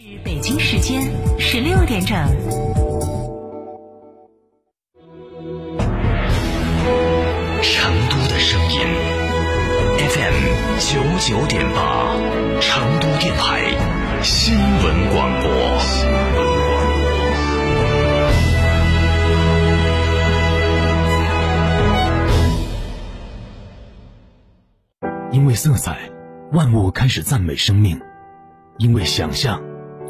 是北京时间十六点整。成都的声音，FM 九九点八，成都电台新闻广播。因为色彩，万物开始赞美生命；因为想象，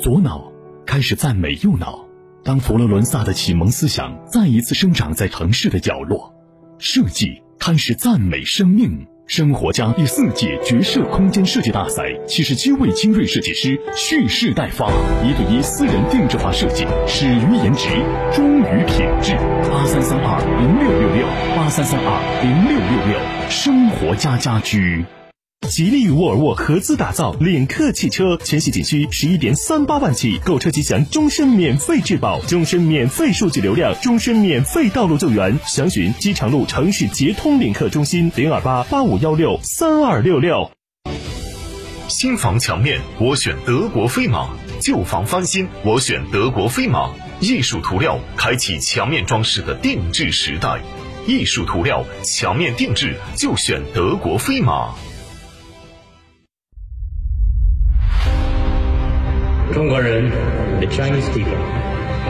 左脑开始赞美右脑。当佛罗伦萨的启蒙思想再一次生长在城市的角落，设计开始赞美生命。生活家第四届绝色空间设计大赛，七十七位精锐设计师蓄势待发，一对一私人定制化设计，始于颜值，忠于品质。八三三二零六六六，八三三二零六六六，生活家家居。吉利与沃尔沃合资打造领克汽车，全系仅需十一点三八万起，购车即享终身免费质保、终身免费数据流量、终身免费道路救援。详询机场路城市捷通领克中心零二八八五幺六三二六六。新房墙面我选德国飞马，旧房翻新我选德国飞马。艺术涂料开启墙面装饰的定制时代，艺术涂料墙面定制就选德国飞马。中国人，the Chinese people，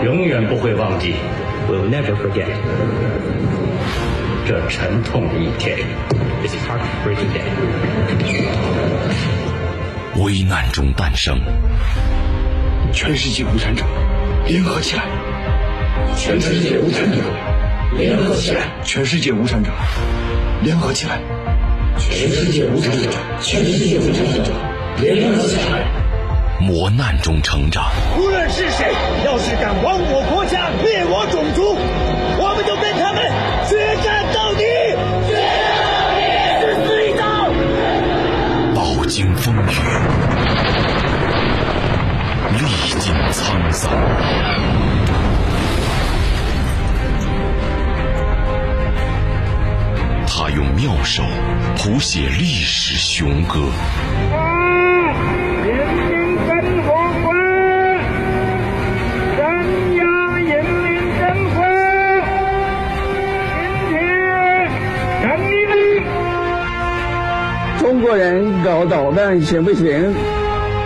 永远不会忘记，will never forget，这沉痛的一天，this heartbreaking day。危难中诞生，全世界无产者联合起来！全世界无产者联合起来！全世界无产者联合起来！全世界无产者，全世界无产者联合起来！磨难中成长，无论是谁，要是敢亡我国家、灭我种族，我们就跟他们决战到底，决战到底，誓死一刀。饱经风雨，历尽沧桑，他用妙手谱写历史雄歌。中国人搞导弹行不行？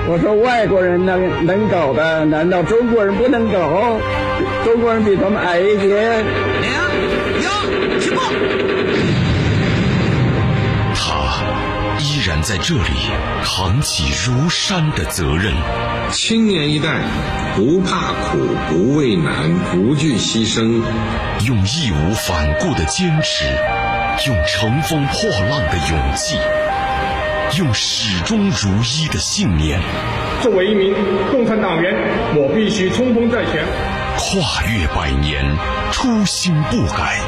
我说外国人能能搞的，难道中国人不能搞？中国人比他们矮一点。零幺起步。他依然在这里扛起如山的责任。青年一代不怕苦，不畏难，不惧牺牲，用义无反顾的坚持，用乘风破浪的勇气。用始终如一的信念。作为一名共产党员，我必须冲锋在前。跨越百年，初心不改。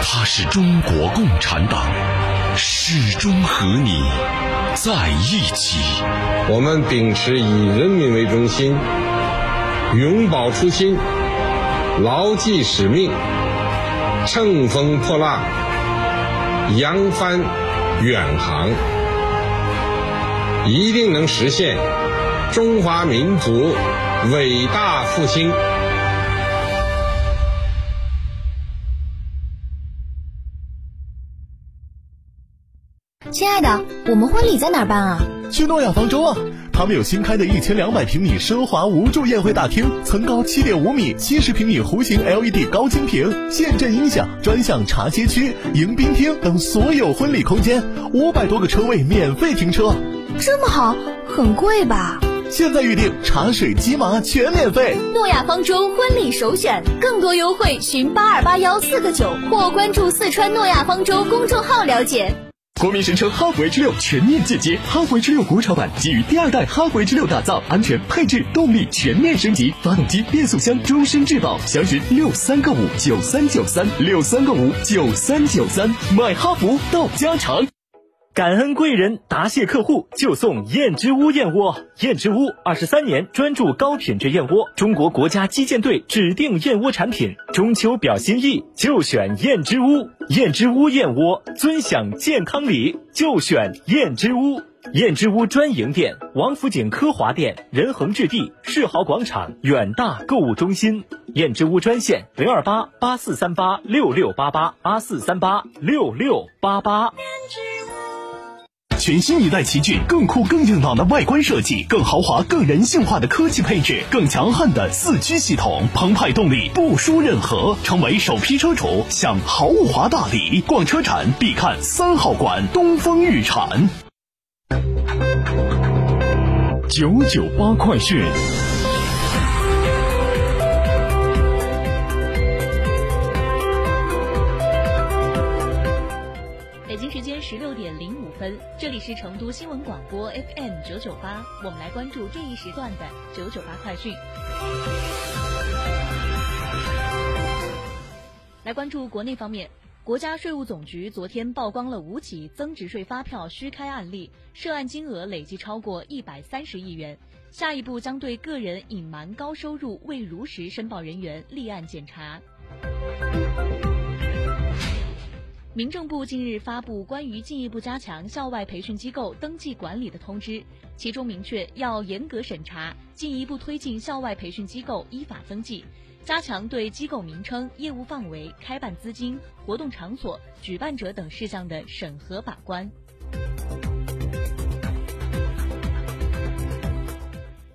他是中国共产党，始终和你在一起。我们秉持以人民为中心，永葆初心，牢记使命，乘风破浪，扬帆。远航，一定能实现中华民族伟大复兴。亲爱的，我们婚礼在哪儿办啊？去诺亚方舟啊！他们有新开的一千两百平米奢华无柱宴会大厅，层高七点五米，七十平米弧形 LED 高清屏，现阵音响，专项茶歇区、迎宾厅等所有婚礼空间，五百多个车位免费停车。这么好，很贵吧？现在预定茶水鸡麻全免费。诺亚方舟婚礼首选，更多优惠寻八二八幺四个九或关注四川诺亚方舟公众号了解。国民神车哈弗 H 六全面进阶，哈弗 H 六国潮版基于第二代哈弗 H 六打造，安全、配置、动力全面升级，发动机、变速箱终身质保。详询六三个五九三九三六三个五九三九三，买哈弗到家常。感恩贵人，答谢客户，就送燕之屋燕窝。燕之屋二十三年专注高品质燕窝，中国国家击剑队指定燕窝产品。中秋表心意，就选燕之屋。燕之屋燕窝，尊享健康礼，就选燕之屋。燕之屋专营店：王府井科华店、仁恒置地、世豪广场、远大购物中心。燕之屋专线：零二八八四三八六六八八八四三八六六八八。全新一代奇骏，更酷、更硬朗的外观设计，更豪华、更人性化的科技配置，更强悍的四驱系统，澎湃动力不输任何。成为首批车主享豪华大礼，逛车展必看三号馆东风日产。九九八快讯。这里是成都新闻广播 FM 九九八，我们来关注这一时段的九九八快讯。来关注国内方面，国家税务总局昨天曝光了五起增值税发票虚开案例，涉案金额累计超过一百三十亿元。下一步将对个人隐瞒高收入未如实申报人员立案检查。民政部近日发布关于进一步加强校外培训机构登记管理的通知，其中明确要严格审查，进一步推进校外培训机构依法登记，加强对机构名称、业务范围、开办资金、活动场所、举办者等事项的审核把关。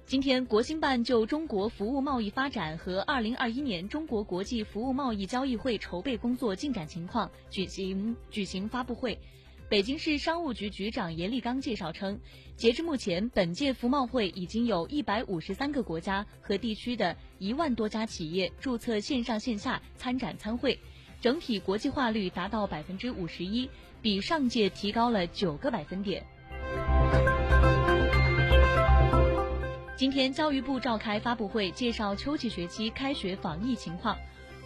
今天，国新办就中国服务贸易发展和二零二一年中国国际服务贸易交易会筹备工作进展情况举行举行发布会。北京市商务局局长阎立刚介绍称，截至目前，本届服贸会已经有一百五十三个国家和地区的一万多家企业注册线上线下参展参会，整体国际化率达到百分之五十一，比上届提高了九个百分点。今天，教育部召开发布会，介绍秋季学期开学防疫情况。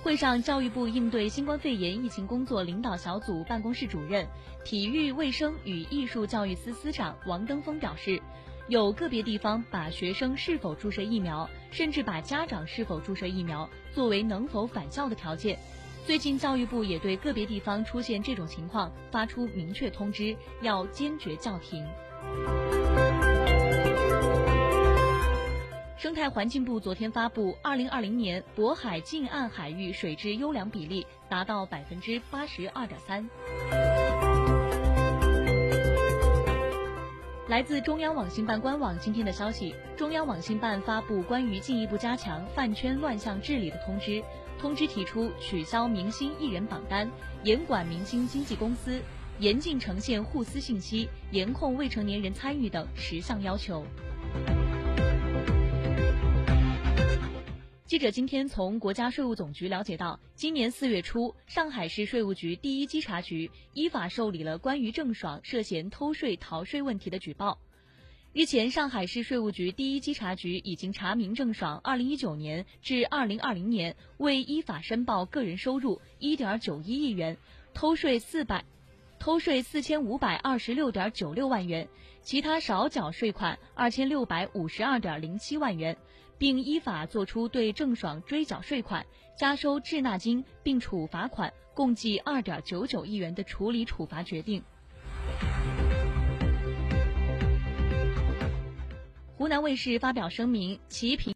会上，教育部应对新冠肺炎疫情工作领导小组办公室主任、体育卫生与艺术教育司司长王登峰表示，有个别地方把学生是否注射疫苗，甚至把家长是否注射疫苗作为能否返校的条件。最近，教育部也对个别地方出现这种情况发出明确通知，要坚决叫停。生态环境部昨天发布，二零二零年渤海近岸海域水质优良比例达到百分之八十二点三。来自中央网信办官网今天的消息，中央网信办发布关于进一步加强饭圈乱象治理的通知。通知提出取消明星艺人榜单，严管明星经纪公司，严禁呈现互撕信息，严控未成年人参与等十项要求。记者今天从国家税务总局了解到，今年四月初，上海市税务局第一稽查局依法受理了关于郑爽涉嫌偷税逃税问题的举报。日前，上海市税务局第一稽查局已经查明郑爽2019年至2020年未依法申报个人收入1.91亿元，偷税400，偷税4526.96万元，其他少缴税款2652.07万元。并依法作出对郑爽追缴税款、加收滞纳金并处罚款共计二点九九亿元的处理处罚决定。湖南卫视发表声明，其评。